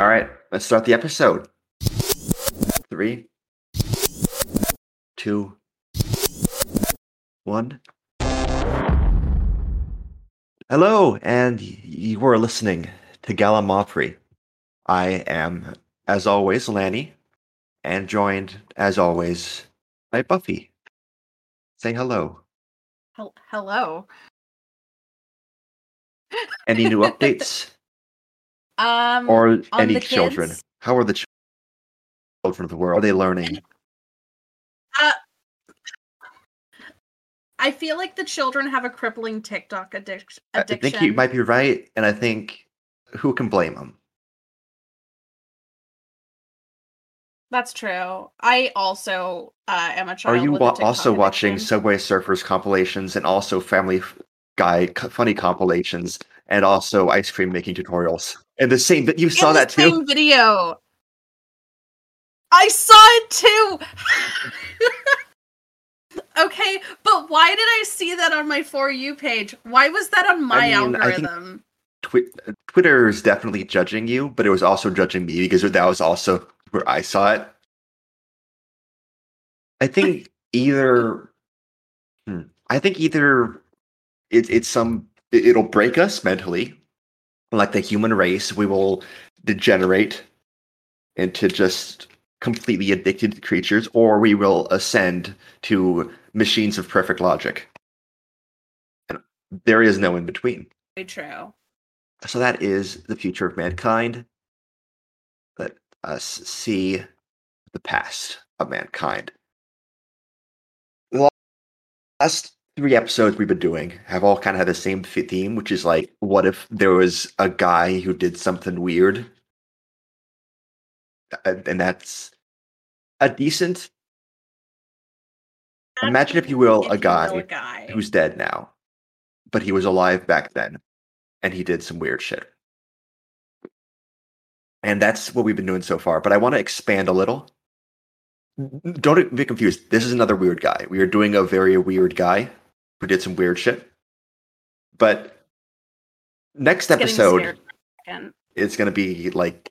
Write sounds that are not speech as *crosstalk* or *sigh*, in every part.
All right, let's start the episode. Three, two, one. Hello, and you are listening to Gallimaufry. I am, as always, Lanny, and joined, as always, by Buffy. Say hello. Hel- Hello. Any new *laughs* updates Um, or any children? kids? How are the children of the world? Are they learning? uh, I feel like the children have a crippling TikTok addic- addiction. I think you might be right, and I think who can blame them? That's true. I also uh, am a child. Are you wa- also watching addiction. Subway Surfers compilations and also Family Guy funny compilations and also ice cream making tutorials? And the same, but you In saw that too. same video. I saw it too. *laughs* okay, but why did I see that on my for you page? Why was that on my mean, I think- algorithm? Twi- Twitter is definitely judging you, but it was also judging me because that was also where I saw it. I think *laughs* either, hmm, I think either it, it's some it- it'll break us mentally, like the human race. We will degenerate into just completely addicted creatures, or we will ascend to machines of perfect logic. And there is no in between. Very true. So that is the future of mankind. Let us see the past of mankind. Last three episodes we've been doing have all kind of had the same theme, which is like, what if there was a guy who did something weird? And that's a decent. Imagine, if you will, a guy a guy. who's dead now, but he was alive back then, and he did some weird shit. And that's what we've been doing so far. But I want to expand a little. Don't be confused. This is another weird guy. We are doing a very weird guy who did some weird shit. But next Getting episode, it's going to be like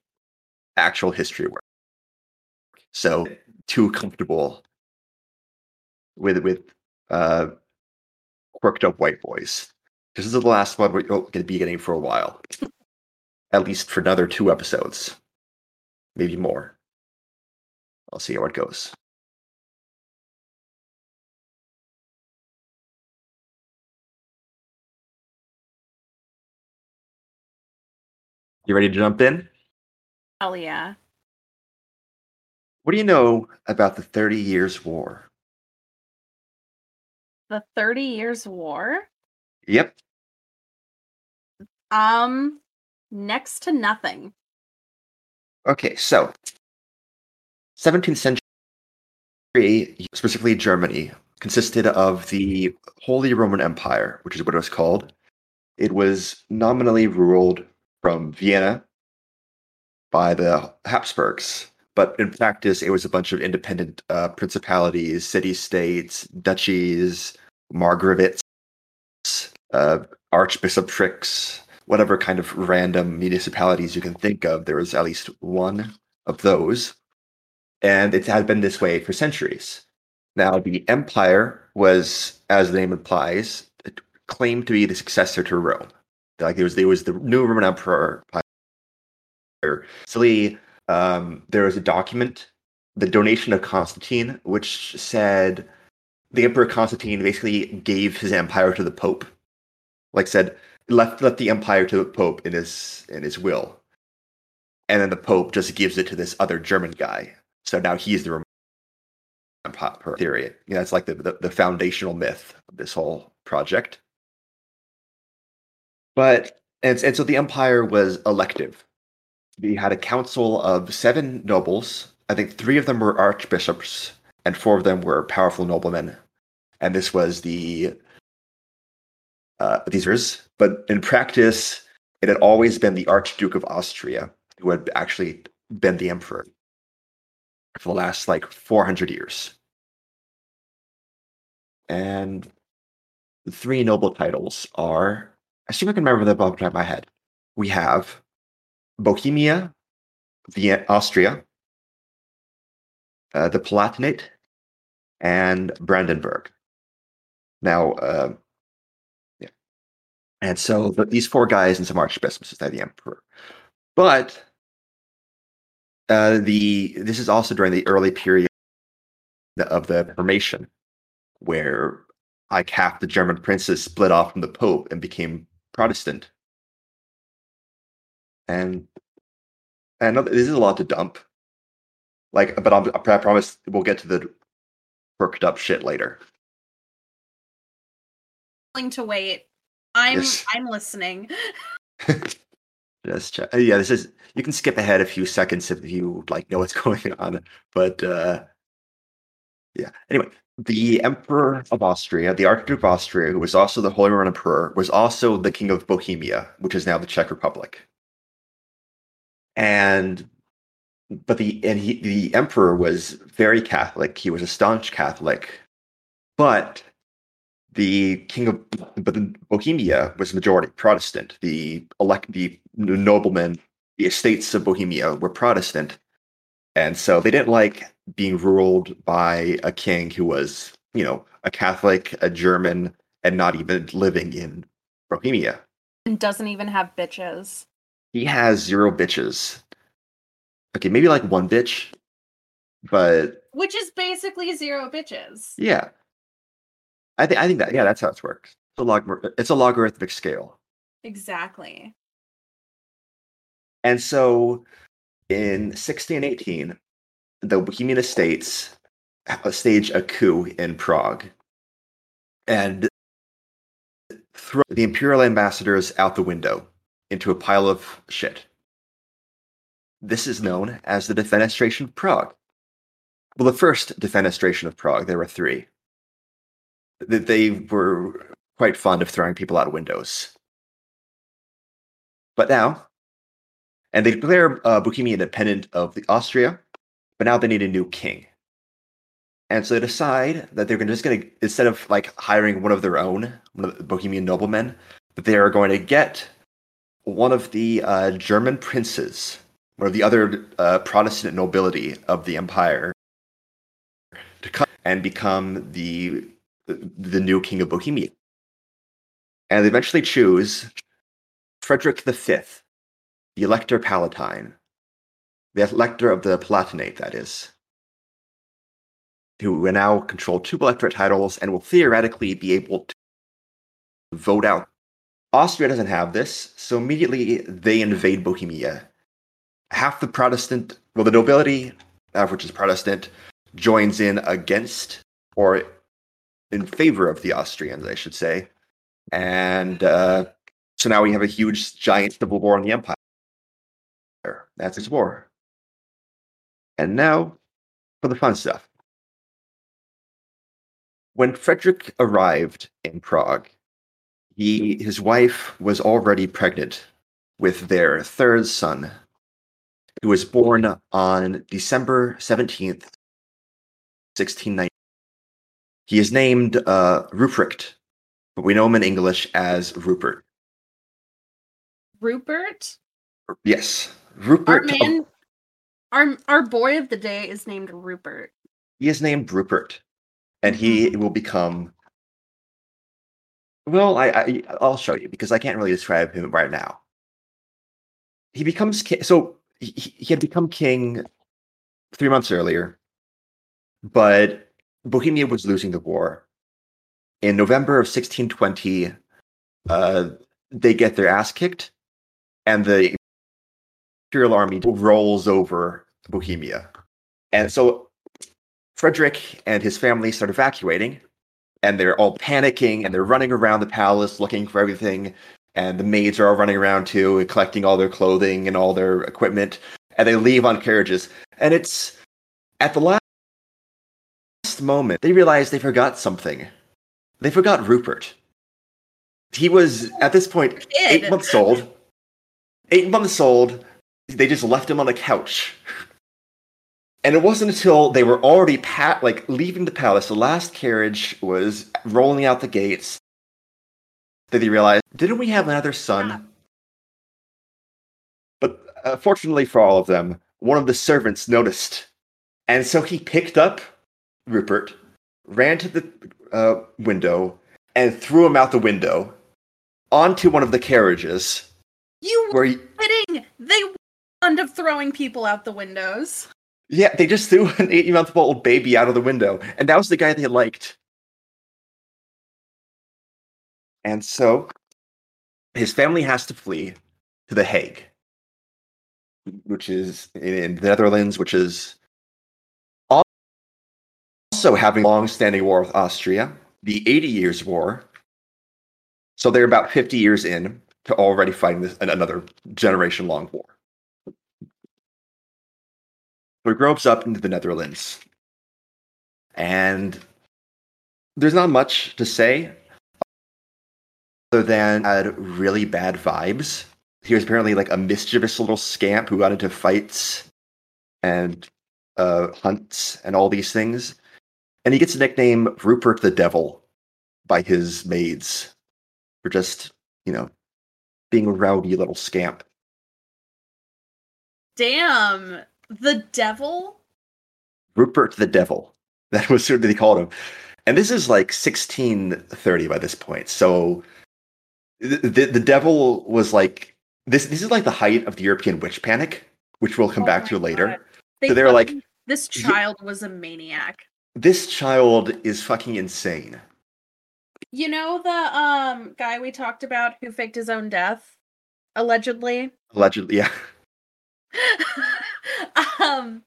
actual history work. So too comfortable with with uh quirked up white boys. This is the last one we're going to be getting for a while, *laughs* at least for another two episodes, maybe more. I'll see how it goes. You ready to jump in? Hell yeah. What do you know about the Thirty Years' War? The Thirty Years' War. Yep. Um, next to nothing. Okay, so 17th century, specifically Germany, consisted of the Holy Roman Empire, which is what it was called. It was nominally ruled from Vienna by the Habsburgs, but in practice, it was a bunch of independent uh, principalities, city states, duchies, margraviates, uh, archbishoprics, whatever kind of random municipalities you can think of. There was at least one of those. And it had been this way for centuries. Now, the empire was, as the name implies, claimed to be the successor to Rome. Like it was, there was the new Roman emperor. Silly, um, there was a document, the donation of Constantine, which said the Emperor Constantine basically gave his empire to the Pope. Like said, left left the empire to the Pope in his in his will, and then the Pope just gives it to this other German guy. So now he's the Roman Empire theory. You know, that's like the, the the foundational myth of this whole project. But and and so the empire was elective. We had a council of seven nobles. I think three of them were archbishops, and four of them were powerful noblemen. And this was the uh, these are, but in practice, it had always been the Archduke of Austria who had actually been the emperor for the last like 400 years. And the three noble titles are, I if I can remember them off the top of my head. We have Bohemia, the Austria, uh, the Palatinate, and Brandenburg. Now, uh, yeah, and so the, these four guys and some archbishops are the emperor, but uh, the this is also during the early period of the Reformation, where like half the German princes split off from the Pope and became Protestant. And and this is a lot to dump. Like, but I'm, I promise we'll get to the perked up shit later. Willing to wait. I'm Yes. I'm listening. *laughs* Just check. uh, Yeah, this is. You can skip ahead a few seconds if you like know what's *laughs* going on, but uh yeah. Anyway, the Emperor of Austria, the Archduke of Austria, who was also the Holy Roman Emperor, was also the King of Bohemia, which is now the Czech Republic. And but the and he the emperor was very Catholic. He was a staunch Catholic, but the king of but Bohemia was majority Protestant. The elect the noblemen, the estates of Bohemia were Protestant, and so they didn't like being ruled by a king who was, you know, a Catholic, a German, and not even living in Bohemia. And doesn't even have bitches. He has zero bitches. Okay, maybe like one bitch, but Which is basically zero bitches. yeah, I think I think that yeah, that's how it works. It's a log it's a logarithmic scale. Exactly. And so in 1618, the Bohemian estates stage a coup in Prague and throw the imperial ambassadors out the window into a pile of shit. This is known as the Defenestration of Prague. Well, the first Defenestration of Prague, there were three. Th- They were quite fond of throwing people out of windows. But now, and they declare uh, Bohemia independent of the Austria, but now they need a new king. And so they decide that they're just going to, instead of like hiring one of their own, one of the Bohemian noblemen, that they are going to get one of the uh, German princes, one of the other uh, Protestant nobility of the empire, to come and become the the new king of Bohemia. And they eventually choose Frederick V, the Elector Palatine, the Elector of the Palatinate, that is, who will now control two electorate titles and will theoretically be able to vote out. Austria doesn't have this, so immediately they invade Bohemia. Half the Protestant, well, the nobility, half which is Protestant, joins in against or in favor of the Austrians, I should say. And uh, so now we have a huge, giant civil war in the empire. That's its war. And now for the fun stuff. When Frederick arrived in Prague, he his wife was already pregnant with their third son, who was born on December 17th, 1690. He is named uh, Ruprecht, but we know him in English as Rupert. Rupert? Yes, Rupert. man our our boy of the day is named Rupert. he is named Rupert, and he will become. Well, I, I I'll show you because I can't really describe him right now. He becomes king. So he, he had become king three months earlier, but Bohemia was losing the war. In November of 1620, uh, they get their ass kicked, and the imperial army rolls over Bohemia. And so Frederick and his family start evacuating, and they're all panicking and they're running around the palace looking for everything. And the maids are all running around too collecting all their clothing and all their equipment. And they leave on carriages. And it's at the last moment they realize they forgot something. They forgot Rupert. He was at this point eight months old. Eight months old. They just left him on the couch. And it wasn't until they were already pat like leaving the palace, the last carriage was rolling out the gates, that they realized, didn't we have another son? Yeah. But uh, fortunately for all of them, one of the servants noticed. And so he picked up Rupert, ran to the uh, window, and threw him out the window onto one of the carriages. You Where, he, kidding? They of throwing people out the windows. yeah, they just threw *laughs* an 18 month old baby out of the window. And that was the guy they liked. And so his family has to flee to The Hague, which is in the Netherlands, which is also having a long-standing war with Austria, the 80 Years' War. So they're about 50 years in to already fighting this, another generation-long war. Grows up into the Netherlands, and there's not much to say other than had really bad vibes. He was apparently like a mischievous little scamp who got into fights and uh, hunts and all these things. And he gets the nickname Rupert the Devil by his maids for just, you know, being a rowdy little scamp. Damn. The devil? Rupert the Devil. *laughs* That was what they called him. And this is like 1630 by this point. So the, the, the devil was like this this is like the height of the European witch panic, which we'll come Oh back to later. They So they were like, this child was a maniac. This child is fucking insane. You know the um guy we talked about who faked his own death? Allegedly. Allegedly, yeah. *laughs* um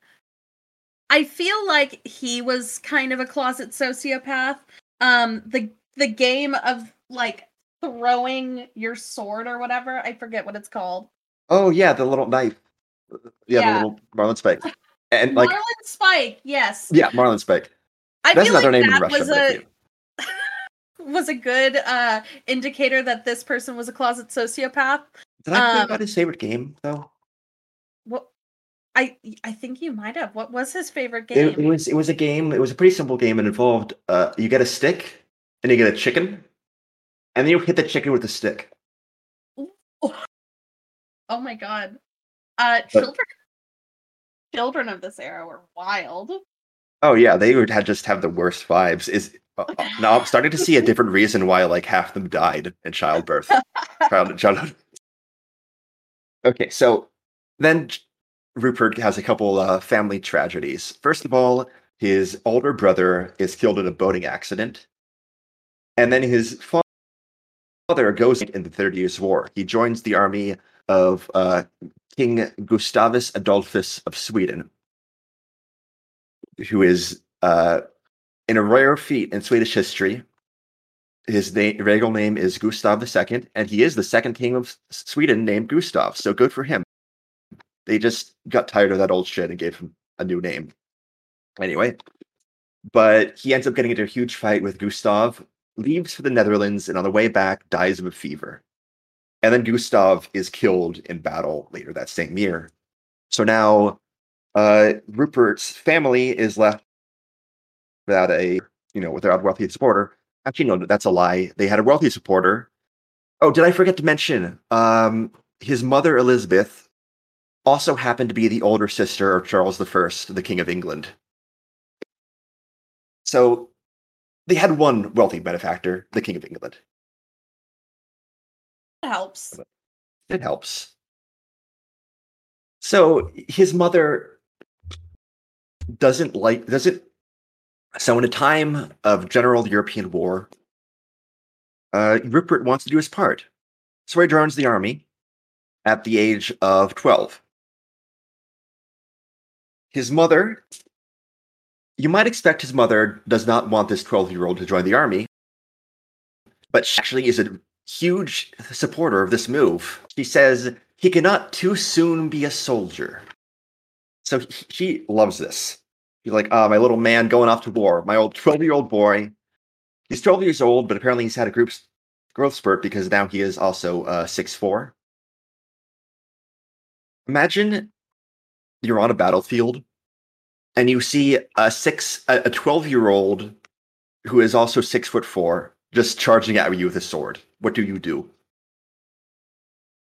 I feel like he was kind of a closet sociopath. Um the the game of like throwing your sword or whatever, I forget what it's called. Oh yeah, the little knife. Yeah, Yeah. the little Marlin Spike. And like Marlin Spike, yes. yeah, Marlin Spike. I That's another like name in that Russia. was a *laughs* was a good uh indicator that this person was a closet sociopath. Did I um, um, about his favorite game though? I I think you might have. What was his favorite game? It, it was it was a game. It was a pretty simple game. It involved uh, you get a stick and you get a chicken, and then you hit the chicken with the stick. oh my god. Uh But- children children of this era were wild. Oh yeah, they would have just have the worst vibes. Is uh, uh, now I'm starting to see a different *laughs* reason why like half them died in childbirth, child *laughs* childhood. Okay, so then Rupert has a couple uh, family tragedies. First of all, his older brother is killed in a boating accident, and then his father goes in the Thirty Years' War. He joins the army of uh, King Gustavus Adolphus of Sweden, who is uh, in a rare feat in Swedish history. His regal name is Gustav II, and he is the second king of Sweden named Gustav. So good for him. They just got tired of that old shit and gave him a new name. Anyway, but he ends up getting into a huge fight with Gustav, leaves for the Netherlands, and on the way back dies of a fever. And then Gustav is killed in battle later that same year. So now uh, Rupert's family is left without a, you know, without a wealthy supporter. Actually, no, that's a lie. They had a wealthy supporter. Oh, did I forget to mention? Um, his mother Elizabeth also happened to be the older sister of Charles I, the King of England. So they had one wealthy benefactor, the King of England. It helps. It helps. So his mother doesn't like doesn't so in a time of general European war, uh, Rupert wants to do his part. So he joins the army at the age of 12. His mother, you might expect his mother does not want this 12 year old to join the army, but she actually is a huge supporter of this move. She says he cannot too soon be a soldier. So she loves this. He's like, ah, my little man going off to war. My old *laughs* 12 year old boy. He's 12 years old, but apparently he's had a group growth spurt because now he is also uh, 6'4. Imagine you're on a battlefield and you see a six, a 12 year old who is also six foot four just charging at you with a sword. What do you do?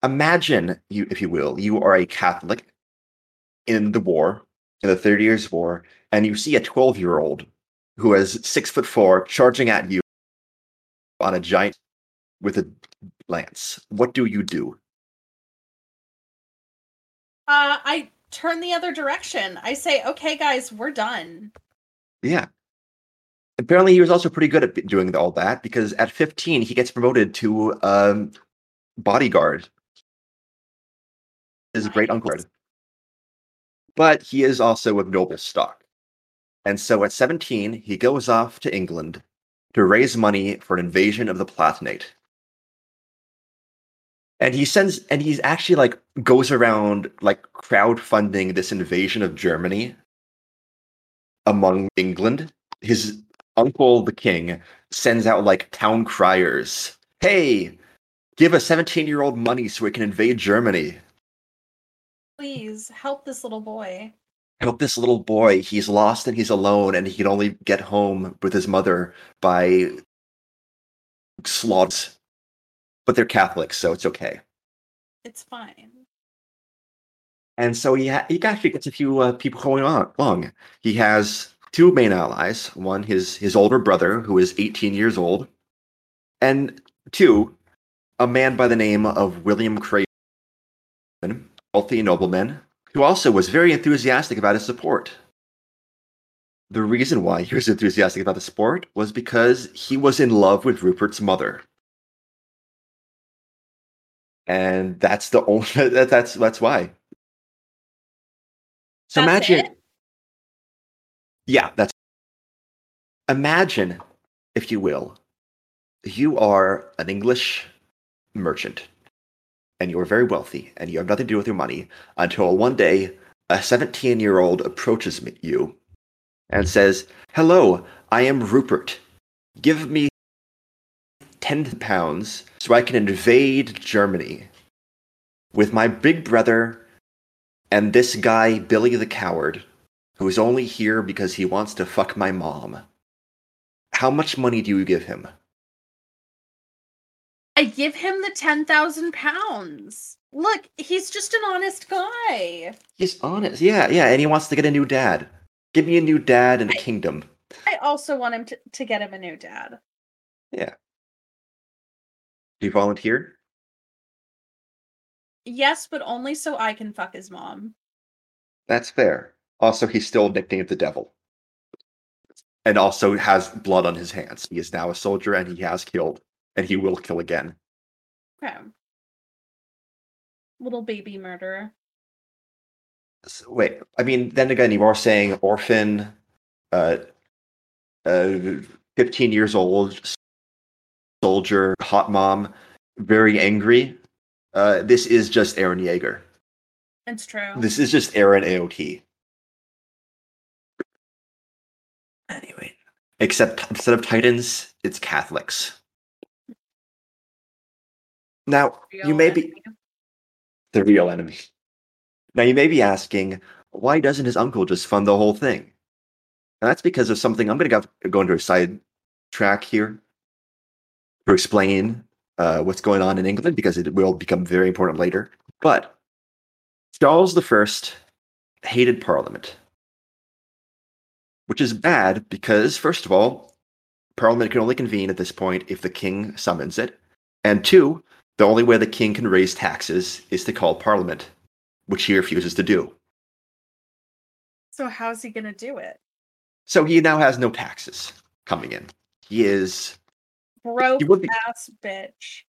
Imagine you, if you will, you are a Catholic in the war, in the Thirty Years' War, and you see a 12 year old who is six foot four charging at you on a giant with a lance. What do you do? Uh, I turn the other direction. I say, "Okay, guys, we're done." Yeah. Apparently, he was also pretty good at doing all that because at 15, he gets promoted to um, bodyguard. His great uncle. But he is also of noble stock. And so at 17, he goes off to England to raise money for an invasion of the Palatinate. And he sends, and he's actually like goes around like crowdfunding this invasion of Germany among England. His uncle, the king, sends out like town criers. Hey, give a 17 year old money so we can invade Germany. Please help this little boy. Help this little boy. He's lost and he's alone, and he can only get home with his mother by slaughters. But they're Catholics, so it's okay. It's fine. And so he, ha- he actually gets a few uh, people going on along. He has two main allies. One, his his older brother, who is 18 years old, and two, a man by the name of William Craven, a wealthy nobleman, who also was very enthusiastic about his support. The reason why he was enthusiastic about the sport was because he was in love with Rupert's mother. And that's the only *laughs* that, that's that's why. So That's imagine it? yeah, that's imagine, if you will, you are an English merchant and you are very wealthy and you have nothing to do with your money until one day a 17 year old approaches you and says, Hello, I am Rupert. Give me 10 pounds so I can invade Germany with my big brother and this guy, Billy the Coward, who is only here because he wants to fuck my mom. How much money do you give him? I give him the 10,000 pounds. Look, he's just an honest guy. He's honest. Yeah, yeah, and he wants to get a new dad. Give me a new dad and a I- kingdom. I also want him to, to get him a new dad. Yeah. Do you volunteer? Yes, but only so I can fuck his mom. That's fair. Also, he's still nicknamed the devil. And also has blood on his hands. He is now a soldier and he has killed. And he will kill again. Okay. Little baby murderer. S- wait, I mean, then again, you are saying orphan, uh, uh, 15 years old, soldier, hot mom, very angry. Uh, this is just Eren Yeager. It's true. This is just Eren AOT. Anyway, except instead of Titans, it's Catholics. Now, you Real may be the real enemy. Now, you may be asking, why doesn't his uncle just fund the whole thing? And that's because of something. I'm going to go, go into a side track here to explain uh, what's going on in England because it will become very important later. But Charles the First hated Parliament, which is bad because, first of all, Parliament can only convene at this point if the king summons it, and two, the only way the king can raise taxes is to call Parliament, which he refuses to do. So how's he gonna do it? So he now has no taxes coming in. He is Broke be- ass bitch.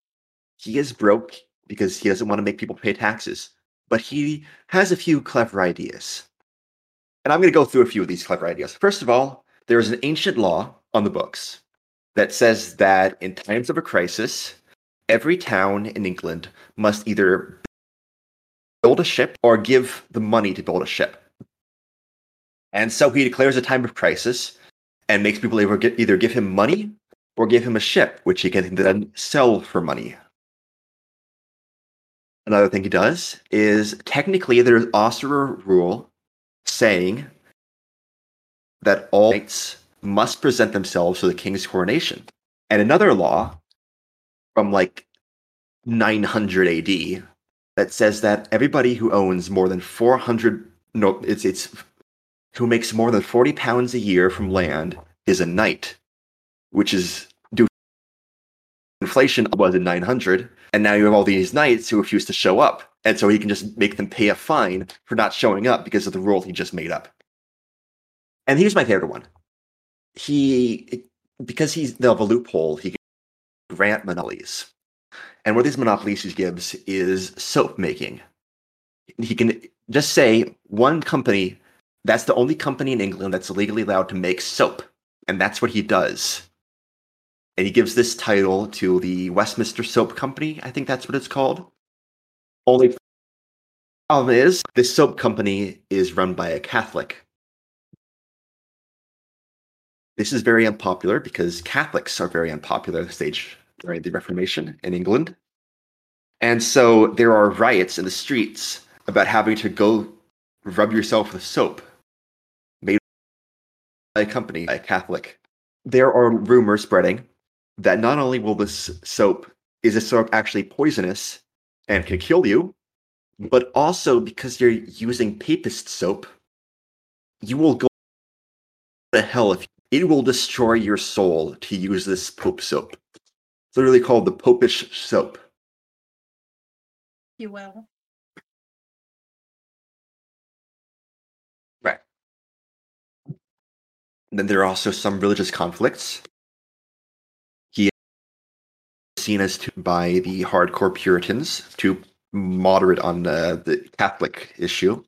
he is broke because he doesn't want to make people pay taxes, but he has a few clever ideas. And I'm going to go through a few of these clever ideas. First of all, there is an ancient law on the books that says that in times of a crisis, every town in England must either build a ship or give the money to build a ship. And so he declares a time of crisis and makes people either give him money or give him a ship, which he can then sell for money. Another thing he does is technically there's also a rule saying that all knights must present themselves for the king's coronation. And another law from like 900 AD that says that everybody who owns more than 400 no, it's it's who makes more than forty pounds a year from land is a knight, which is due inflation was in nine hundred, and now you have all these knights who refuse to show up, and so he can just make them pay a fine for not showing up because of the rule he just made up. And here's my favorite one. He because he's they have a loophole, he can grant monopolies. And what these monopolies he gives is soap making. He can just say one company, that's the only company in England that's legally allowed to make soap. And that's what he does. And he gives this title to the Westminster Soap Company. I think that's what it's called. Only problem is, this soap company is run by a Catholic. This is very unpopular because Catholics are very unpopular at the stage during the Reformation in England. And so there are riots in the streets about having to go rub yourself with soap made by a company, by a Catholic. There are rumors spreading that not only will this soap, is this soap actually poisonous and can kill you, but also because you're using papist soap, you will go to hell if it will destroy your soul to use this pope soap. It's literally called the popish soap. You will. Right. And then there are also some religious conflicts. Seen as to, by the hardcore Puritans, too moderate on uh, the Catholic issue.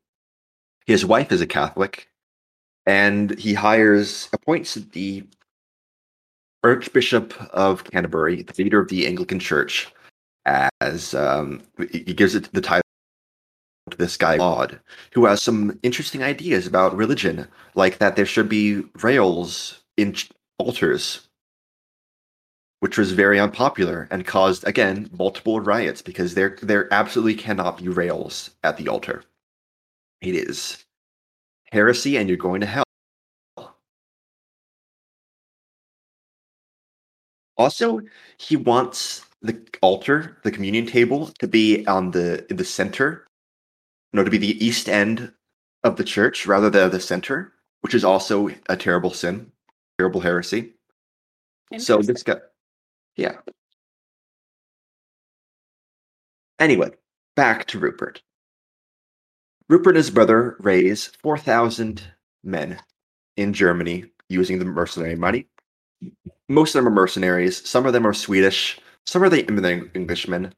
His wife is a Catholic, and he hires, appoints the Archbishop of Canterbury, the leader of the Anglican Church, as um, he gives it the title to this guy Laud, who has some interesting ideas about religion, like that there should be rails in altars, which was very unpopular and caused again multiple riots because there there absolutely cannot be rails at the altar. It is heresy, and you're going to hell. Also, he wants the altar, the communion table, to be on the in the center, you know, to be the east end of the church rather than the center, which is also a terrible sin, terrible heresy. So this guy, yeah. Anyway, back to Rupert. Rupert and his brother raise 4,000 men in Germany using the mercenary money. Most of them are mercenaries. Some of them are Swedish. Some are the Englishmen.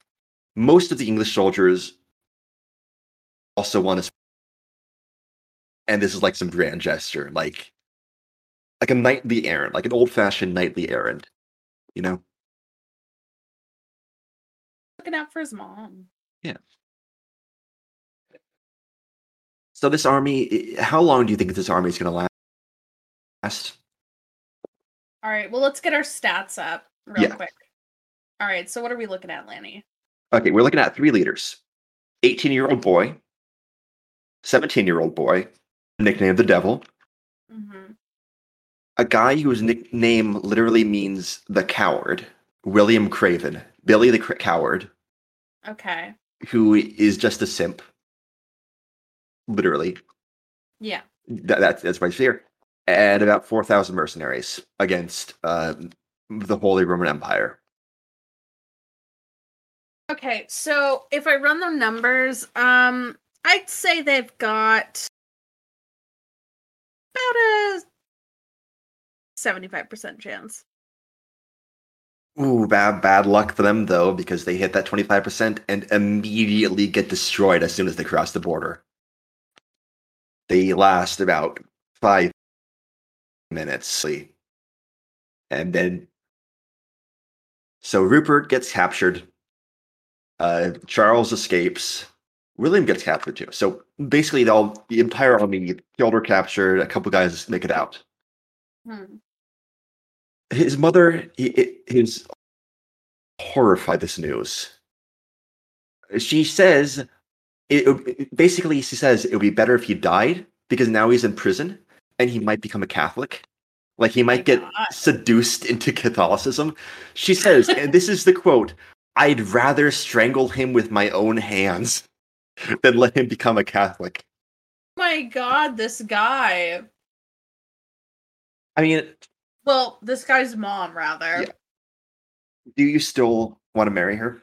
Most of the English soldiers also want to. And this is like some grand gesture, like like a knightly errand, like an old-fashioned knightly errand, you know. Looking out for his mom. Yeah. So this army, how long do you think this army is going to last? All right. Well, let's get our stats up real Yeah. quick. All right. So what are we looking at, Lanny? Okay, we're looking at three leaders: eighteen-year-old boy, seventeen-year-old boy, nicknamed the Devil, hmm a guy whose nickname literally means the coward, William Craven, Billy the Coward, Okay. who is just a simp. Literally, Yeah. that, that's that's my fear. And about four thousand mercenaries against uh, the Holy Roman Empire. Okay. So if I run the numbers, um, I'd say they've got about a seventy-five percent chance. Ooh, bad bad luck for them though, because they hit that twenty five percent and immediately get destroyed as soon as they cross the border. They last about five minutes, and then so Rupert gets captured. Uh, Charles escapes. William gets captured too. So basically, the, all, the entire army killed or captured. A couple guys make it out. Hmm. His mother he, is horrified this news. She says it, it- basically she says it would be better if he died because now he's in prison and he might become a catholic. Like he might get seduced into catholicism. She says and this is the quote i'd rather strangle him with my own hands than let him become a catholic. My god, this guy. I mean, Well, this guy's mom, rather. Yeah. do you still want to marry her?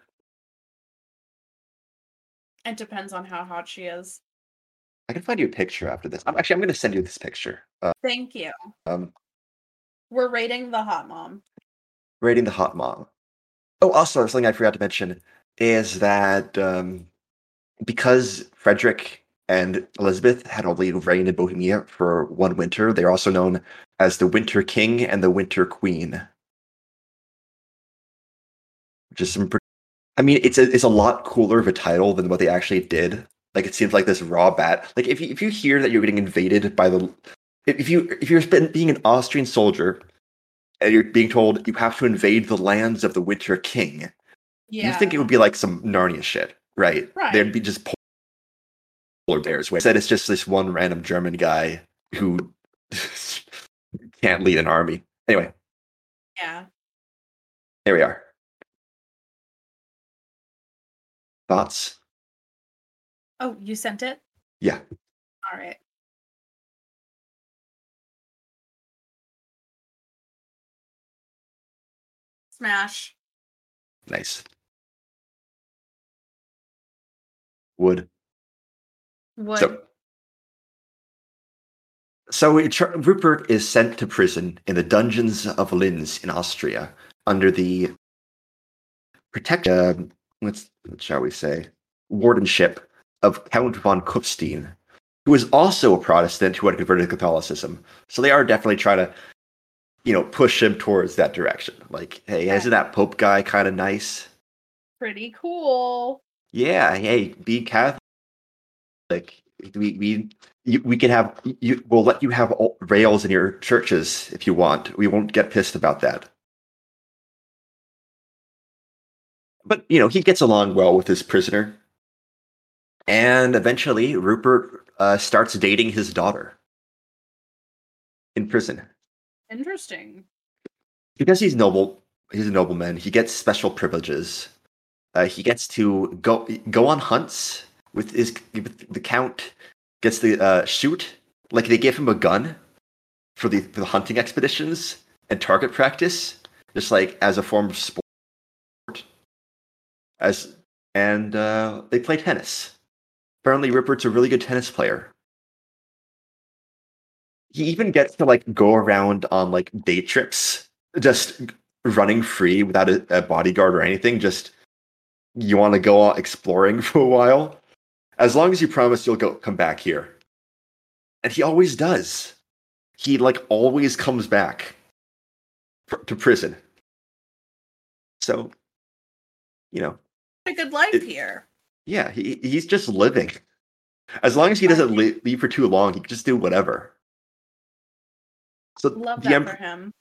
It depends on how hot she is. I can find you a picture after this. I'm actually I'm going to send you this picture. Uh, Thank you. um, We're rating the hot mom. rating the hot mom. Oh, also something I forgot to mention is that um, because Frederick and Elizabeth had only reigned in Bohemia for one winter, they're also known as the Winter King and the Winter Queen. Which is some. Pretty, I mean, it's a it's a lot cooler of a title than what they actually did. Like it seems like this raw bat. Like if you if you hear that you're getting invaded by the, if you if you're being an Austrian soldier, and you're being told you have to invade the lands of the Winter King, Yeah. you think it would be like some Narnia shit, right? Right. There'd be just polar bears. Instead, it's just this one random German guy who *laughs* can't lead an army. Anyway, yeah. there we are. Thoughts? Oh, you sent it? Yeah. All right. Smash. Nice. Wood. Wood. So, so it- Rupert is sent to prison in the dungeons of Linz in Austria under the protection, uh, what's, what shall we say? Wardenship of Count von Kufstein, who is also a Protestant who had converted to Catholicism. So they are definitely trying to, you know, push him towards that direction. Like, hey, isn't that Pope guy kind of nice? Pretty cool. Yeah, hey, be Catholic. Like we we you, we can have you. We'll let you have all- rails in your churches if you want. We won't get pissed about that. But you know he gets along well with his prisoner, and eventually Rupert uh, starts dating his daughter in prison Interesting. because he's noble. He's a nobleman. He gets special privileges. Uh, he gets to go go on hunts with with the count. Gets the uh, shoot like they gave him a gun for the for the hunting expeditions and target practice, just like as a form of sport. As and uh, they play tennis. Apparently, Rupert's a really good tennis player. He even gets to like go around on like day trips, just running free without a, a bodyguard or anything. Just you want to go out exploring *laughs* for a while, as long as you promise you'll go come back here. And he always does. He like always comes back pr- to prison. So, you know, A good life It- here. yeah, he he's just living. As long as he doesn't le- leave for too long, he can just do whatever. So Love the that em- for him.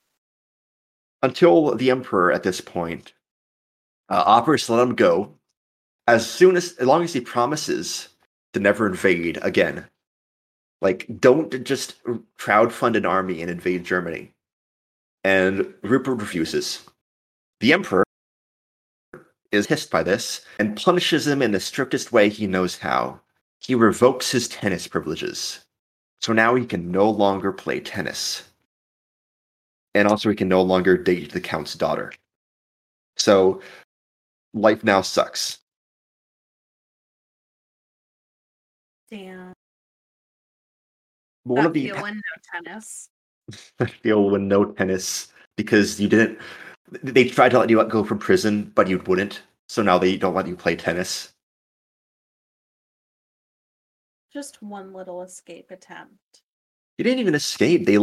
until the emperor at this point uh, offers to let him go as soon as as long as he promises to never invade again like don't just crowdfund an army and invade germany. And rupert refuses. The emperor is hissed by this and punishes him in the strictest way he knows how. He revokes his tennis privileges. So now he can no longer play tennis. And also he can no longer date the count's daughter. So life now sucks. Damn. One that of the feel and no tennis. feel when no tennis because you didn't. They tried to let you uh, go from prison, but you wouldn't. So now they don't let you play tennis. Just one little escape attempt. He didn't even escape. They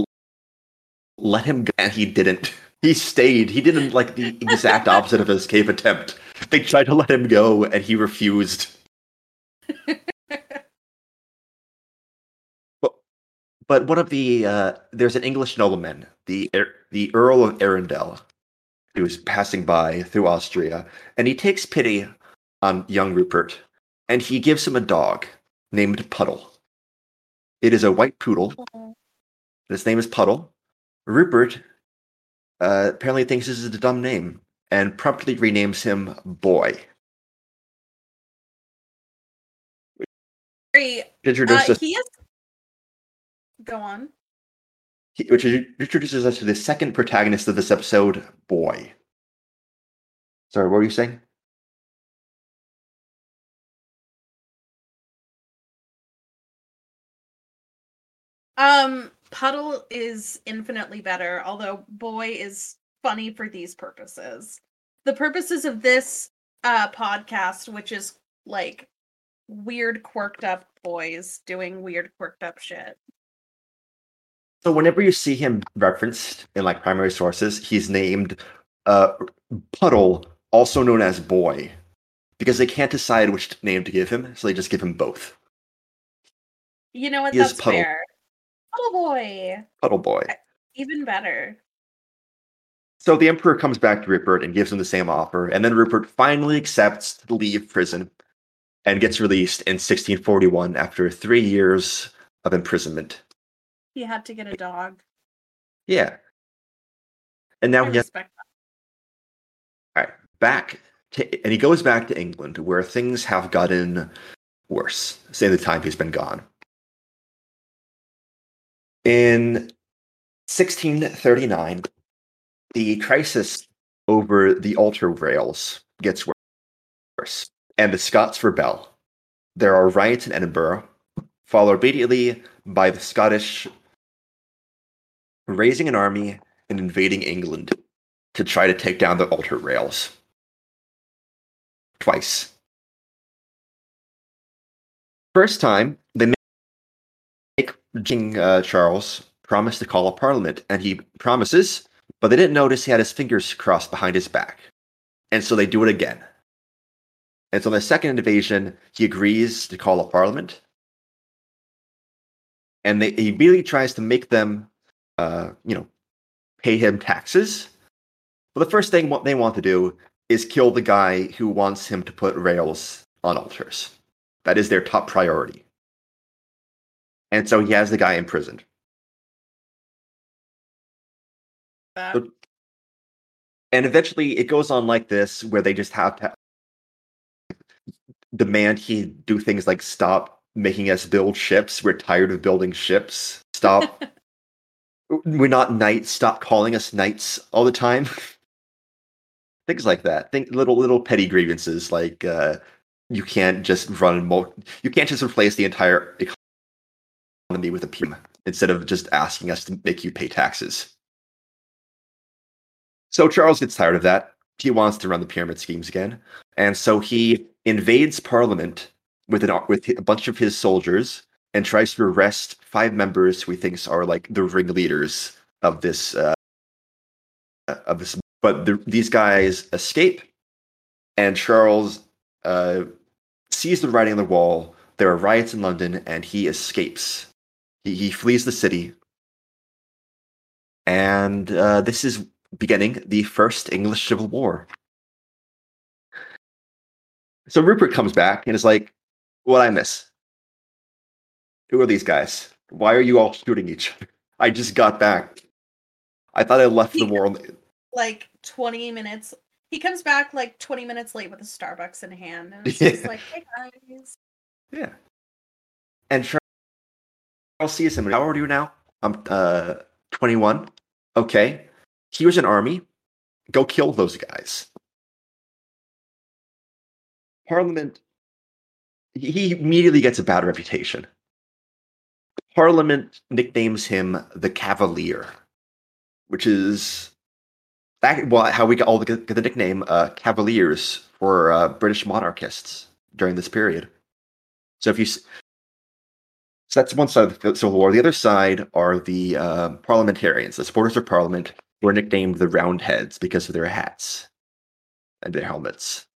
let him go, and he didn't. *laughs* He stayed. He didn't like the exact opposite of an escape attempt. They tried to let him go, and he refused. *laughs* but one of the uh, there's an English nobleman, the Er- the Earl of Arundel, who was passing by through Austria, and he takes pity on young Rupert, and he gives him a dog named Puddle. It is a white poodle. His name is Puddle. Rupert uh, apparently thinks this is a dumb name and promptly renames him Boy. Very, uh, he is Go on. He- which introduces us to the second protagonist of this episode, Boy. Sorry, what were you saying? Um, Puddle is infinitely better, although Boy is funny for these purposes. The purposes of this uh podcast, which is like weird quirked up boys doing weird quirked up shit. So whenever you see him referenced in like primary sources, he's named uh, Puddle, also known as Boy, because they can't decide which name to give him, so they just give him both. You know what? He That's Puddle. fair. Puddle Boy. Puddle Boy. Even better. So the Emperor comes back to Rupert and gives him the same offer, and then Rupert finally accepts to leave prison and gets released in 1641 after three years of imprisonment. He had to get a dog. Yeah. And now I he has respect back to, and he goes back to England where things have gotten worse say the time he's been gone. In 1639, the crisis over the altar rails gets worse, and the Scots rebel. There are riots in Edinburgh, followed immediately by the Scottish raising an army and invading England to try to take down the altar rails. Twice. First time, they make King uh, Charles promise to call a parliament, and he promises, but they didn't notice he had his fingers crossed behind his back. And so they do it again. And so on the second invasion, he agrees to call a parliament. And they, he immediately tries to make them, uh, you know, pay him taxes. But the first thing what they want to do is kill the guy who wants him to put rails on altars. That is their top priority. And so he has the guy imprisoned. And eventually it goes on like this, where they just have to demand he do things like stop making us build ships. We're tired of building ships. Stop. *laughs* We're not knights. Stop calling us knights all the time. *laughs* things like that. Think little little petty grievances like uh, you can't just run. Mo- you can't just replace the entire economy with a PM instead of just asking us to make you pay taxes. So Charles gets tired of that. He wants to run the pyramid schemes again, and so he invades Parliament with an with a bunch of his soldiers and tries to arrest five members who he thinks are like the ringleaders of this uh, of this. But the, these guys escape, and Charles uh, sees the writing on the wall. There are riots in London, and he escapes. He, he flees the city, and uh, this is beginning the first English Civil War. So Rupert comes back and is like, "What I miss? Who are these guys? Why are you all shooting each other? I just got back. I thought I left the war. like 20 minutes. He comes back like 20 minutes late with a Starbucks in hand. And it's *laughs* Yeah. just like, hey guys. Yeah. And Charles sees him. How old are you now? I'm uh 21. Okay. Here's an army. Go kill those guys. Parliament. He immediately gets a bad reputation. Parliament nicknames him the Cavalier, which is that well how we got all the, the nickname uh, Cavaliers for uh, British monarchists during this period. So if you so that's one side of the Civil War. The other side are the uh, parliamentarians, the supporters of Parliament, who are nicknamed the Roundheads because of their hats and their helmets.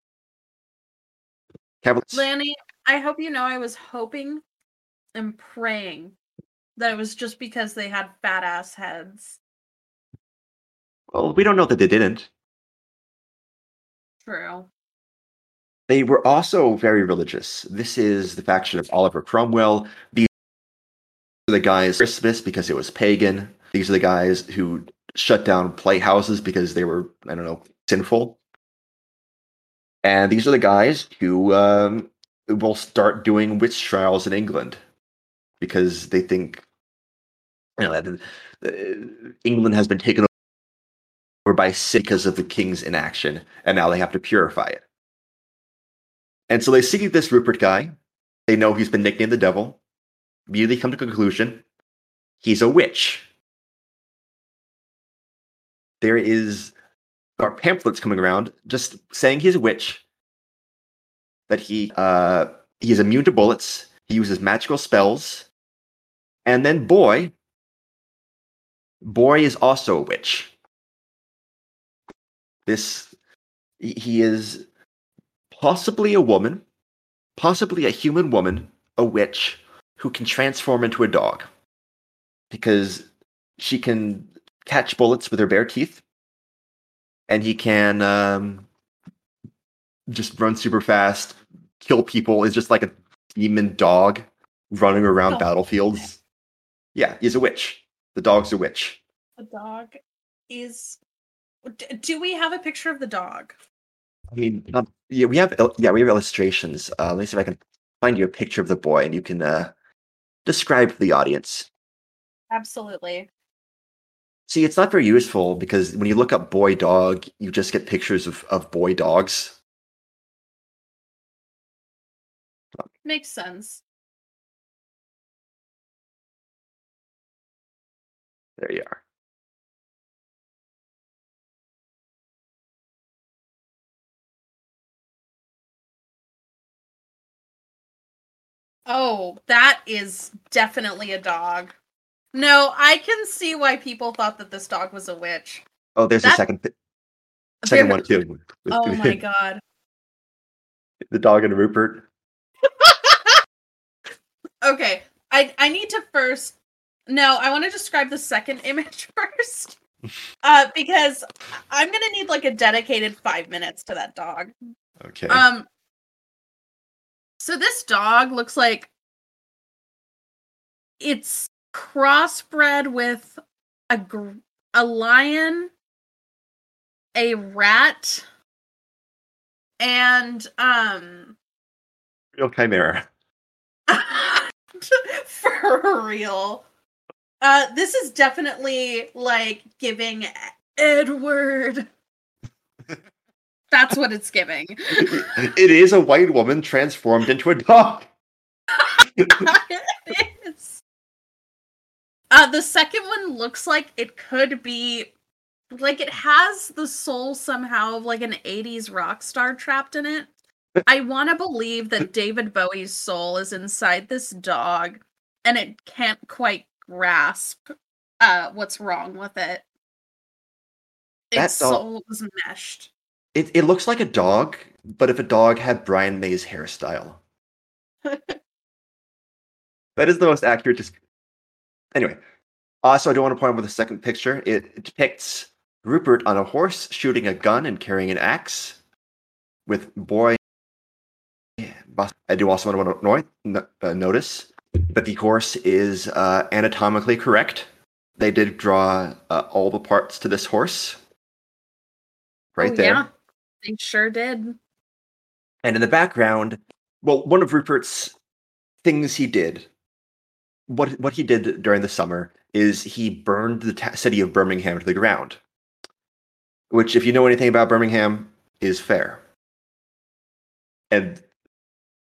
Cavaliers. Lanny, I hope you know I was hoping and praying that it was just because they had fat ass heads. Well, we don't know that they didn't. True. They were also very religious. This is the faction of Oliver Cromwell. These are the guys Christmas because it was pagan. These are the guys who shut down playhouses because they were, I don't know, sinful. And these are the guys who um, will start doing witch trials in England because they think you know, England has been taken over by sin because of the king's inaction, and now they have to purify it. And so they see this Rupert guy. They know he's been nicknamed the devil. Immediately come to conclusion he's a witch. There is are pamphlets coming around just saying he's a witch, that he uh, he is immune to bullets, he uses magical spells, and then boy, boy is also a witch. This he is possibly a woman, possibly a human woman, a witch who can transform into a dog because she can catch bullets with her bare teeth and he can um, just run super fast, kill people. Is just like a demon dog running around Oh. battlefields. Yeah, he's a witch. The dog's a witch. The dog is. Do we have a picture of the dog? I mean, um, yeah, we have yeah we have illustrations. Uh, let me see if I can find you a picture of the boy, and you can uh, describe the audience. Absolutely. See, it's not very useful because when you look up boy dog, you just get pictures of, of boy dogs. Makes sense. There you are. Oh, that is definitely a dog. No, I can see why people thought that this dog was a witch. Oh, there's the That- second pi- second one too. *laughs* Oh my *laughs* god. the dog and Rupert. *laughs* Okay, I I need to first. No, I want to describe the second image *laughs* first, uh, because I'm gonna need like a dedicated five minutes to that dog. Okay. Um. So this dog looks like it's crossbred with a gr- a lion, a rat, and um. Real chimera. *laughs* For real. Uh this is definitely like giving Edward. That's what it's giving. *laughs* it is a white woman transformed into a dog. *laughs* it is. Uh the second one looks like it could be like it has the soul somehow of like an 80s rock star trapped in it. I want to believe that David Bowie's soul is inside this dog and it can't quite grasp uh what's wrong with it. Its soul was meshed. It it looks like a dog, but if a dog had Brian May's hairstyle. that is the most accurate. Dis- anyway, also I do want to point out with the second picture. It depicts Rupert on a horse shooting a gun and carrying an axe, with boy. I do also want to uh, notice that the horse is uh, anatomically correct. They did draw uh, all the parts to this horse. Right Oh, there. Yeah, they sure did. And in the background, well, one of Rupert's things he did, what what he did during the summer is he burned the ta- city of Birmingham to the ground. Which, if you know anything about Birmingham, is fair. And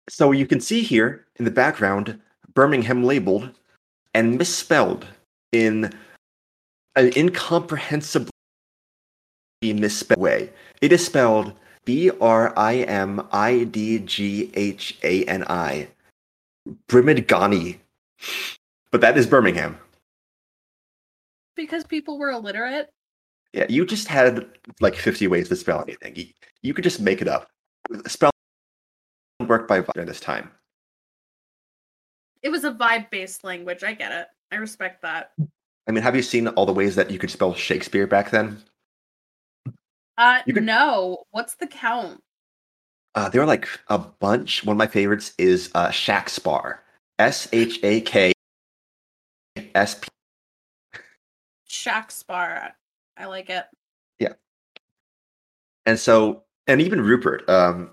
so you can see here in the background Birmingham labeled and misspelled in an incomprehensibly misspelled way. It is spelled B R I M I D G H A N I. Brimidgani. But that is Birmingham. Because people were illiterate. Yeah, you just had like 50 ways to spell anything. You, you could just make it up. Spell work by this time. It was a vibe based language. I get it. I respect that. I mean, have you seen all the ways that you could spell Shakespeare back then? Uh You could- no. What's the count? Uh, there are like a bunch. One of my favorites is uh, Shakspar. S H A K S P. Shakspar. I like it. Yeah. And so, and even Rupert, um,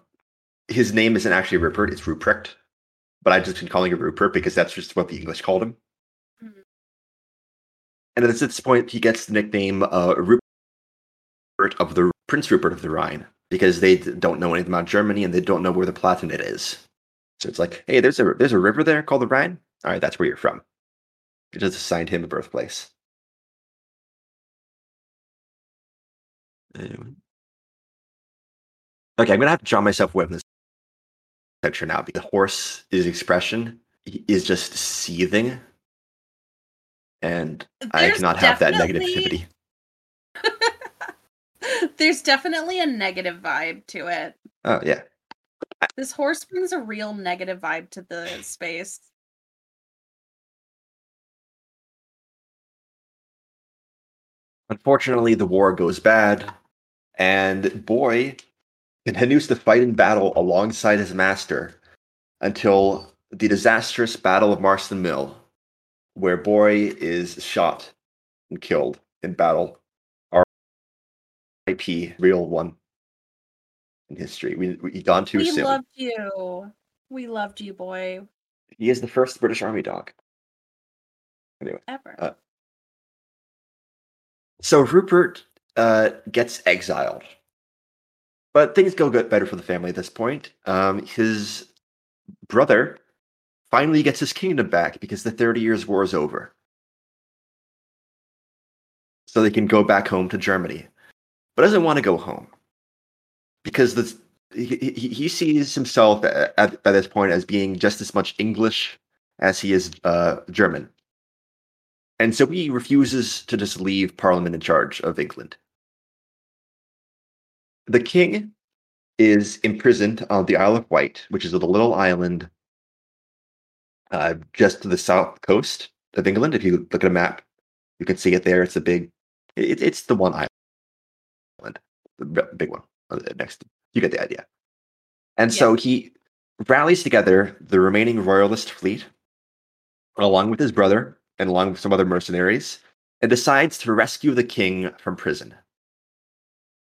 his name isn't actually Rupert, it's Ruprecht. But I've just been calling him Rupert because that's just what the English called him. Mhm. And at this point, he gets the nickname uh, Rupert of the Prince Rupert of the Rhine because they don't know anything about Germany and they don't know where the Palatinate is. So it's like, hey, there's a there's a river there called the Rhine. All right, that's where you're from. It just assigned him a birthplace. Anyway. Okay, I'm gonna have to draw myself away from this picture now the horse, his expression is just seething, and I cannot have that negativity. *laughs* There's definitely a negative vibe to it. Oh yeah, This horse brings a real negative vibe to the space. Unfortunately, the war goes bad, and Boy continues to fight in battle alongside his master until the disastrous Battle of Marston Moor, where Boy is shot and killed in battle. R.I.P. Real one in history. We we gone too we soon. We loved you. We loved you, boy. he is the first British Army dog. Anyway, Ever. Uh, So Rupert uh, gets exiled, but things go get better for the family at this point. Um, his brother finally gets his kingdom back because the Thirty Years' War is over, so they can go back home to Germany. But doesn't want to go home because he, he sees himself at, at, by this point as being just as much English as he is uh, German. And so he refuses to just leave Parliament in charge of England. The king is imprisoned on the Isle of Wight, which is a little island uh, just to the south coast of England. If you look at a map, you can see it there. It's a big, it, it's the one island, the big one uh, next. You get the idea. And so he rallies together the remaining royalist fleet, along with his brother and along with some other mercenaries, and decides to rescue the king from prison.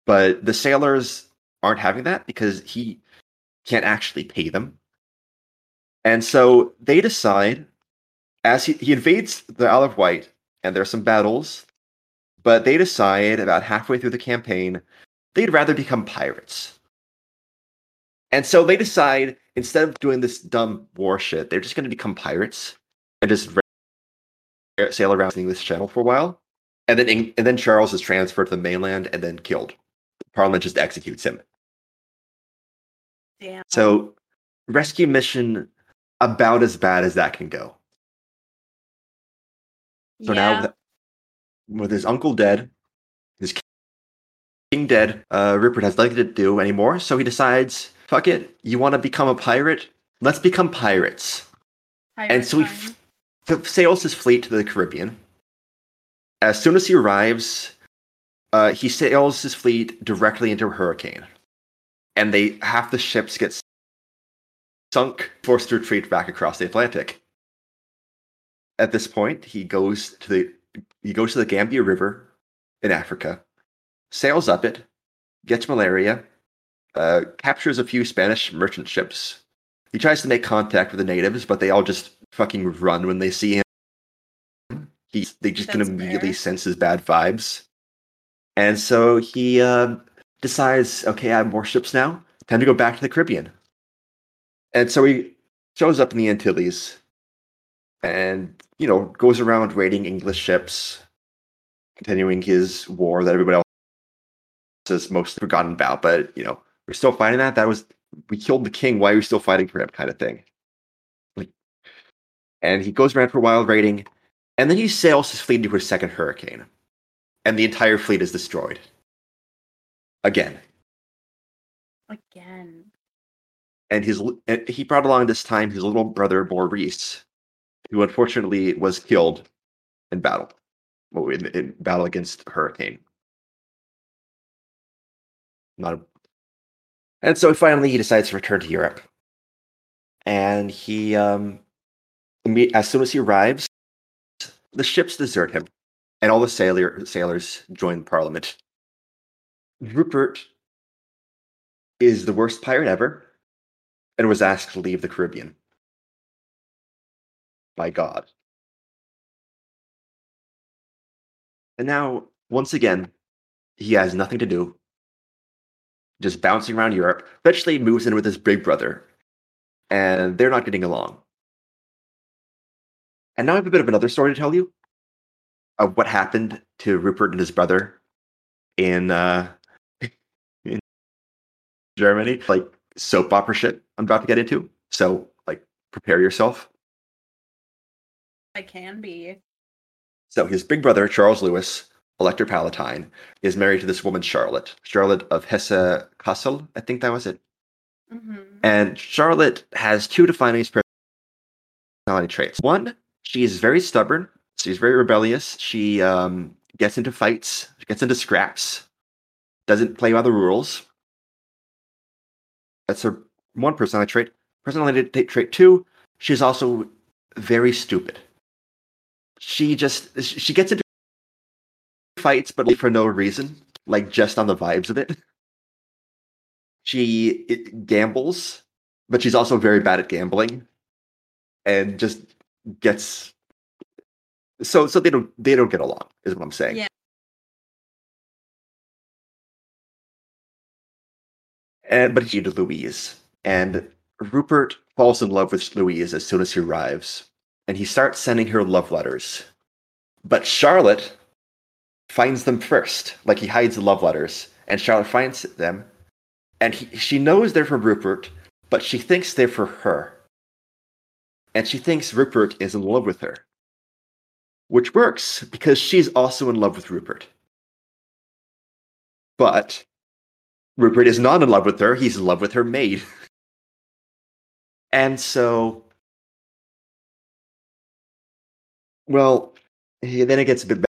But the sailors aren't having that because he can't actually pay them. And so they decide, as he, he invades the Isle of Wight, and there's some battles, but they decide about halfway through the campaign, they'd rather become pirates. And so they decide, instead of doing this dumb war shit, they're just going to become pirates and just sail around the English Channel for a while, and then and then Charles is transferred to the mainland and then killed. Parliament just executes him. Damn. So, rescue mission about as bad as that can go. So now, Yeah. with, with his uncle dead, his king dead, uh, Rupert has nothing to do anymore. So he decides, "Fuck it, you want to become a pirate? Let's become pirates." Pirate so he f- sails his fleet to the Caribbean. As soon as he arrives, uh, he sails his fleet directly into a hurricane, and they half the ships get sunk, forced to retreat back across the Atlantic. At this point, he goes to the he goes to the Gambia River in Africa, sails up it, gets malaria, uh, captures a few Spanish merchant ships. He tries to make contact with the natives, but they all just fucking run when they see him. He they just can immediately fair. sense his bad vibes, and so he uh, decides, okay, I have more ships now. Time to go back to the Caribbean. And so he shows up in the Antilles, and you know goes around raiding English ships, continuing his war that everybody else has mostly forgotten about. But you know we're still fighting that. That was we killed the king. Why are we still fighting for him? Kind of thing. And he goes around for a while raiding, and then he sails his fleet into a second hurricane, and the entire fleet is destroyed. Again, Again. and his and he brought along this time his little brother Maurice, who unfortunately was killed in battle, well, in, in battle against hurricane. Not, a, and so finally he decides to return to Europe, and he, um, as soon as he arrives, the ships desert him, and all the sailor sailors join Parliament. Rupert is the worst pirate ever and was asked to leave the Caribbean by God. And now, once again, he has nothing to do, just bouncing around Europe. Eventually, moves in with his big brother, and they're not getting along. And now I have a bit of another story to tell you of what happened to Rupert and his brother in uh, in Germany, like soap opera shit. I'm about to get into. So, like, prepare yourself. I can be. So his big brother, Charles Louis, Elector Palatine, is married to this woman, Charlotte. Charlotte of Hesse Kassel, I think that was it. hmm And Charlotte has two defining personality traits. One, she is very stubborn. She's very rebellious. She um, gets into fights, gets into scraps, doesn't play by the rules. That's her one personality trait. Personality trait two, she's also very stupid. She just she gets into fights, but for no reason, like just on the vibes of it. She it, gambles, but she's also very bad at gambling, and just gets so so they don't they don't get along is what I'm saying. Yeah. And but he to Louise, and Rupert falls in love with Louise as soon as he arrives, and he starts sending her love letters. But Charlotte finds them first, like he hides the love letters, and Charlotte finds them, and he, she knows they're from Rupert, but she thinks they're for her, and she thinks Rupert is in love with her, which works because she's also in love with Rupert. But Rupert is not in love with her, he's in love with her maid. and so, well, then it gets a bit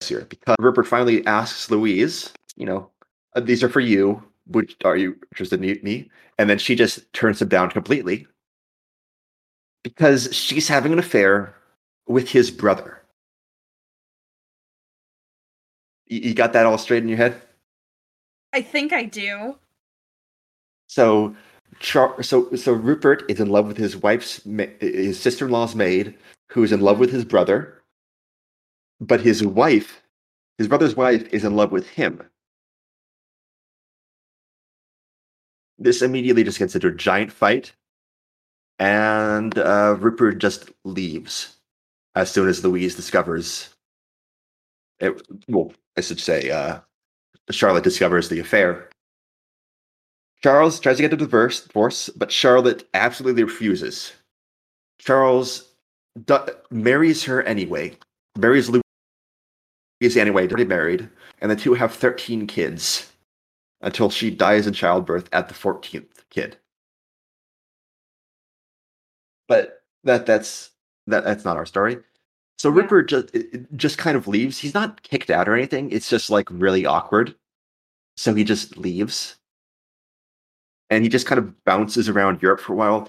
messier because Rupert finally asks Louise, you know, "Uh, these are for you. Would are you interested in me? And then she just turns him down completely because she's having an affair with his brother. You, you got that all straight in your head? I think I do. So, Char- so so Rupert is in love with his wife's ma- his sister-in-law's maid, who is in love with his brother. But his wife, his brother's wife, is in love with him. This immediately just gets into a giant fight, and uh, Rupert just leaves as soon as Louise discovers. It, well, I should say, uh, Charlotte discovers the affair. Charles tries to get a divorce, but Charlotte absolutely refuses. Charles marries her anyway, marries Louise anyway, they're already married, and the two have 13 kids until she dies in childbirth at the 14th kid. But that that's that that's not our story. So Yeah. Rupert just just kind of leaves. He's not kicked out or anything. It's just like really awkward. So he just leaves. And he just kind of bounces around Europe for a while.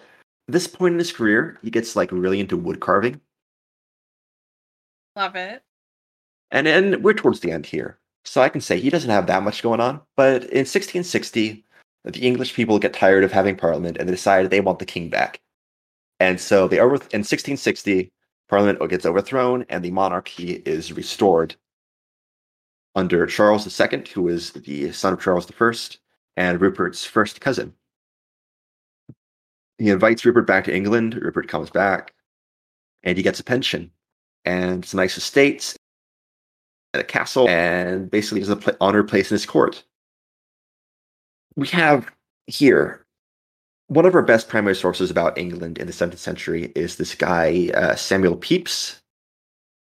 At this point in his career, he gets like really into wood carving. Love it. And and we're towards the end here. So I can say he doesn't have that much going on. But in 1660, the English people get tired of having parliament and they decide they want the king back. And so they over in 1660, parliament gets overthrown and the monarchy is restored under Charles II, who is the son of Charles I and Rupert's first cousin. He invites Rupert back to England. Rupert comes back and he gets a pension and some nice estates and a castle and basically is an honored place in his court. We have here one of our best primary sources about England in the 17th century is this guy, uh, Samuel Pepys.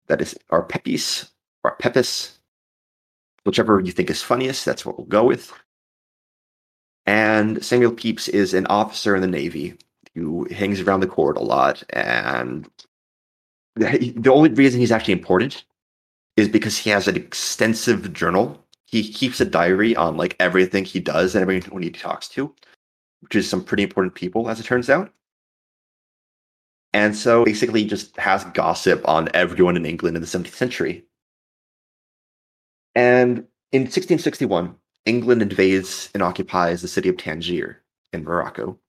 That is our Pepys or Pepys. Whichever you think is funniest, that's what we'll go with. And Samuel Pepys is an officer in the Navy who hangs around the court a lot. And the only reason he's actually important is because he has an extensive journal. He keeps a diary on like everything he does and everyone he talks to, which is some pretty important people, as it turns out. And so basically, just has gossip on everyone in England in the 17th century. And in 1661, England invades and occupies the city of Tangier in Morocco.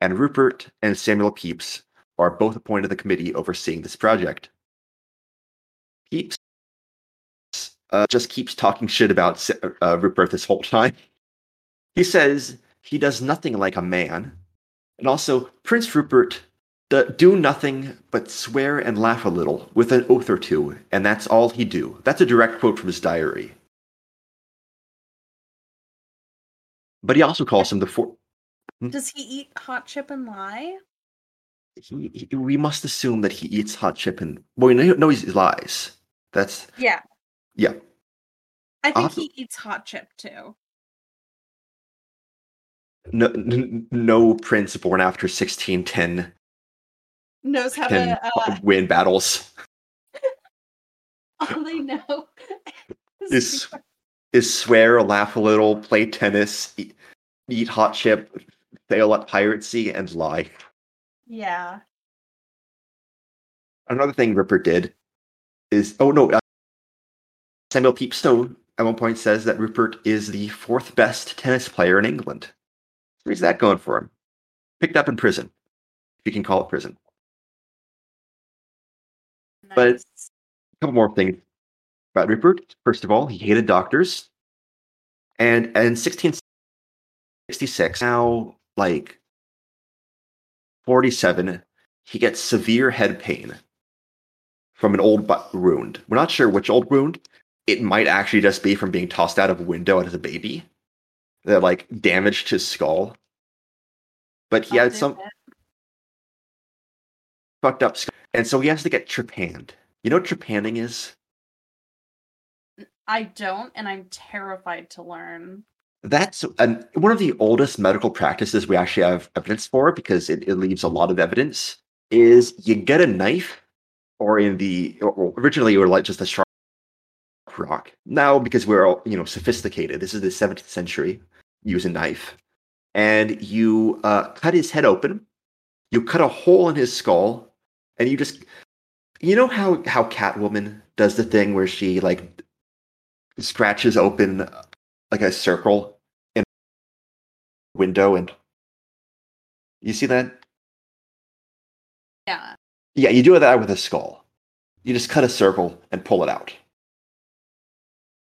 And Rupert and Samuel Pepys are both appointed to the committee overseeing this project. Pepys uh, just keeps talking shit about uh, Rupert this whole time. He says he does nothing like a man, and also Prince Rupert do nothing but swear and laugh a little with an oath or two, and that's all he do. That's a direct quote from his diary. But he also calls him the four. Hmm? Does he eat hot chip and lie? He, he, we must assume that he eats hot chip and well, we know, know he lies. That's Yeah. yeah. I think Awesome. he eats hot chip too. No, no prince born after 1610 Knows how to uh, win battles. *laughs* all they know *laughs* Is is swear, laugh a little, play tennis, eat, eat hot chip, fail at piracy, and lie. Yeah. Another thing Ripper did is oh no, uh, Samuel Pepystone at one point says that Rupert is the fourth best tennis player in England. Where's that going for him? Picked up in prison, if you can call it prison. But- A couple more things about Rupert. First of all, he hated doctors, and in 1666, now like 47, he gets severe head pain from an old wound. We're not sure which old wound. It might actually just be from being tossed out of a window as a baby that like damaged his skull. But he I'll had some fucked up skull. And so he has to get trepanned. You know what trepanning is? I don't, and I'm terrified to learn. That's an, one of the oldest medical practices we actually have evidence for because it, it leaves a lot of evidence. Is you get a knife, or in the or originally you were like just a sharp rock. Now because we're all you know sophisticated, this is the 17th century. Use a knife, and you uh, cut his head open. You cut a hole in his skull, and you just you know how how Catwoman does the thing where she like scratches open like a circle in a window and you see that? Yeah. yeah you do that with a skull. You just cut a circle and pull it out.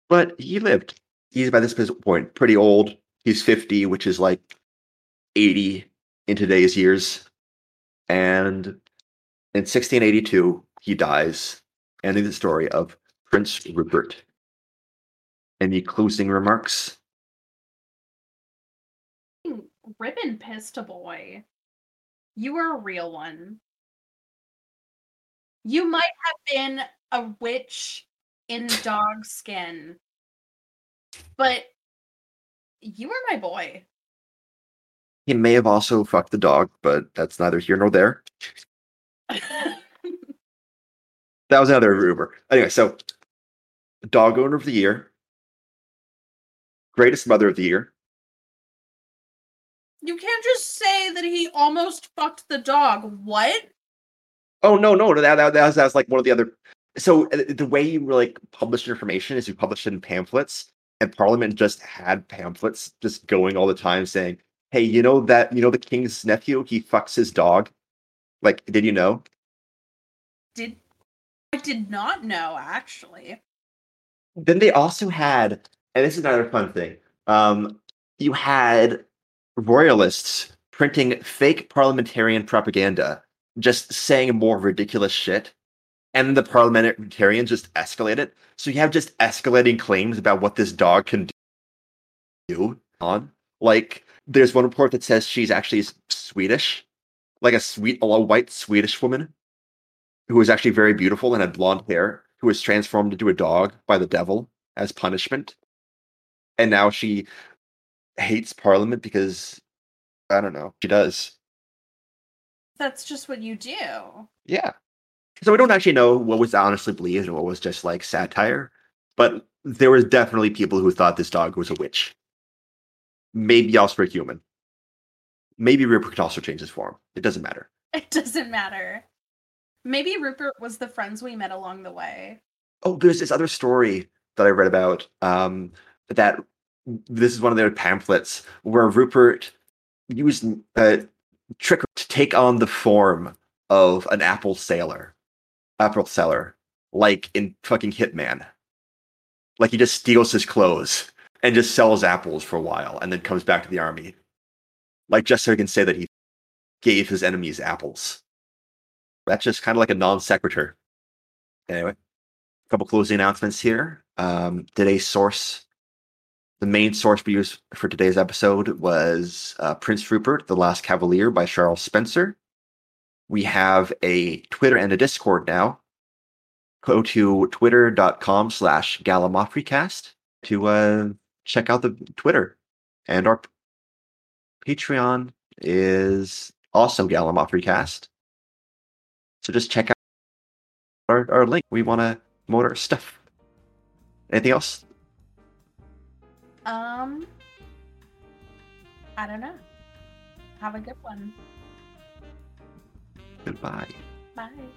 But he lived. He's by this point pretty old he's 50 which is like 80 in today's years and in 1682 he dies ending the story of prince rupert any closing remarks Ribbon pissed a boy. You were a real one. You might have been a witch in dog skin, but you are my boy. He may have also fucked the dog, but that's neither here nor there. *laughs* That was another rumor. Anyway, so dog owner of the year, greatest mother of the year. you can't just say that he almost fucked the dog. What? Oh no, no, that that, that, was, that was like one of the other. So uh, the way you like publish information is you publish it in pamphlets, and Parliament just had pamphlets just going all the time saying, "Hey, you know that you know the king's nephew? He fucks his dog." Like, did you know? Did I did not know actually. Then they also had, and this is another fun thing. Um, you had royalists printing fake parliamentarian propaganda, just saying more ridiculous shit, and the parliamentarians just escalate it. So you have just escalating claims about what this dog can do. On like, there's one report that says she's actually Swedish, like a sweet, a white Swedish woman who was actually very beautiful and had blonde hair, who was transformed into a dog by the devil as punishment. And now she hates Parliament because I don't know, she does. That's just what you do. Yeah. So we don't actually know what was honestly believed and what was just like satire, but there was definitely people who thought this dog was a witch. Maybe also a human. Maybe Rupert could also change his form. It doesn't matter. *laughs* It doesn't matter. Maybe Rupert was the friends we met along the way. Oh, there's this other story that I read about. Um, that this is one of their pamphlets where Rupert used uh, trick to take on the form of an apple sailor, apple seller, like in fucking Hitman. Like he just steals his clothes and just sells apples for a while and then comes back to the army. Like just so he can say that he gave his enemies apples. That's just kind of like a non sequitur. Anyway, a couple closing announcements here. Um, today's source, the main source we used for today's episode was uh, Prince Rupert, The Last Cavalier by Charles Spencer. We have a Twitter and a Discord now. Go to twitter.com slash gallimaufrycast to uh, check out the Twitter. And our Patreon is also Gallimaufrycast. So just check out our, our link. We want to promote our stuff. Anything else? Um, I don't know. Have a good one. Goodbye. Bye.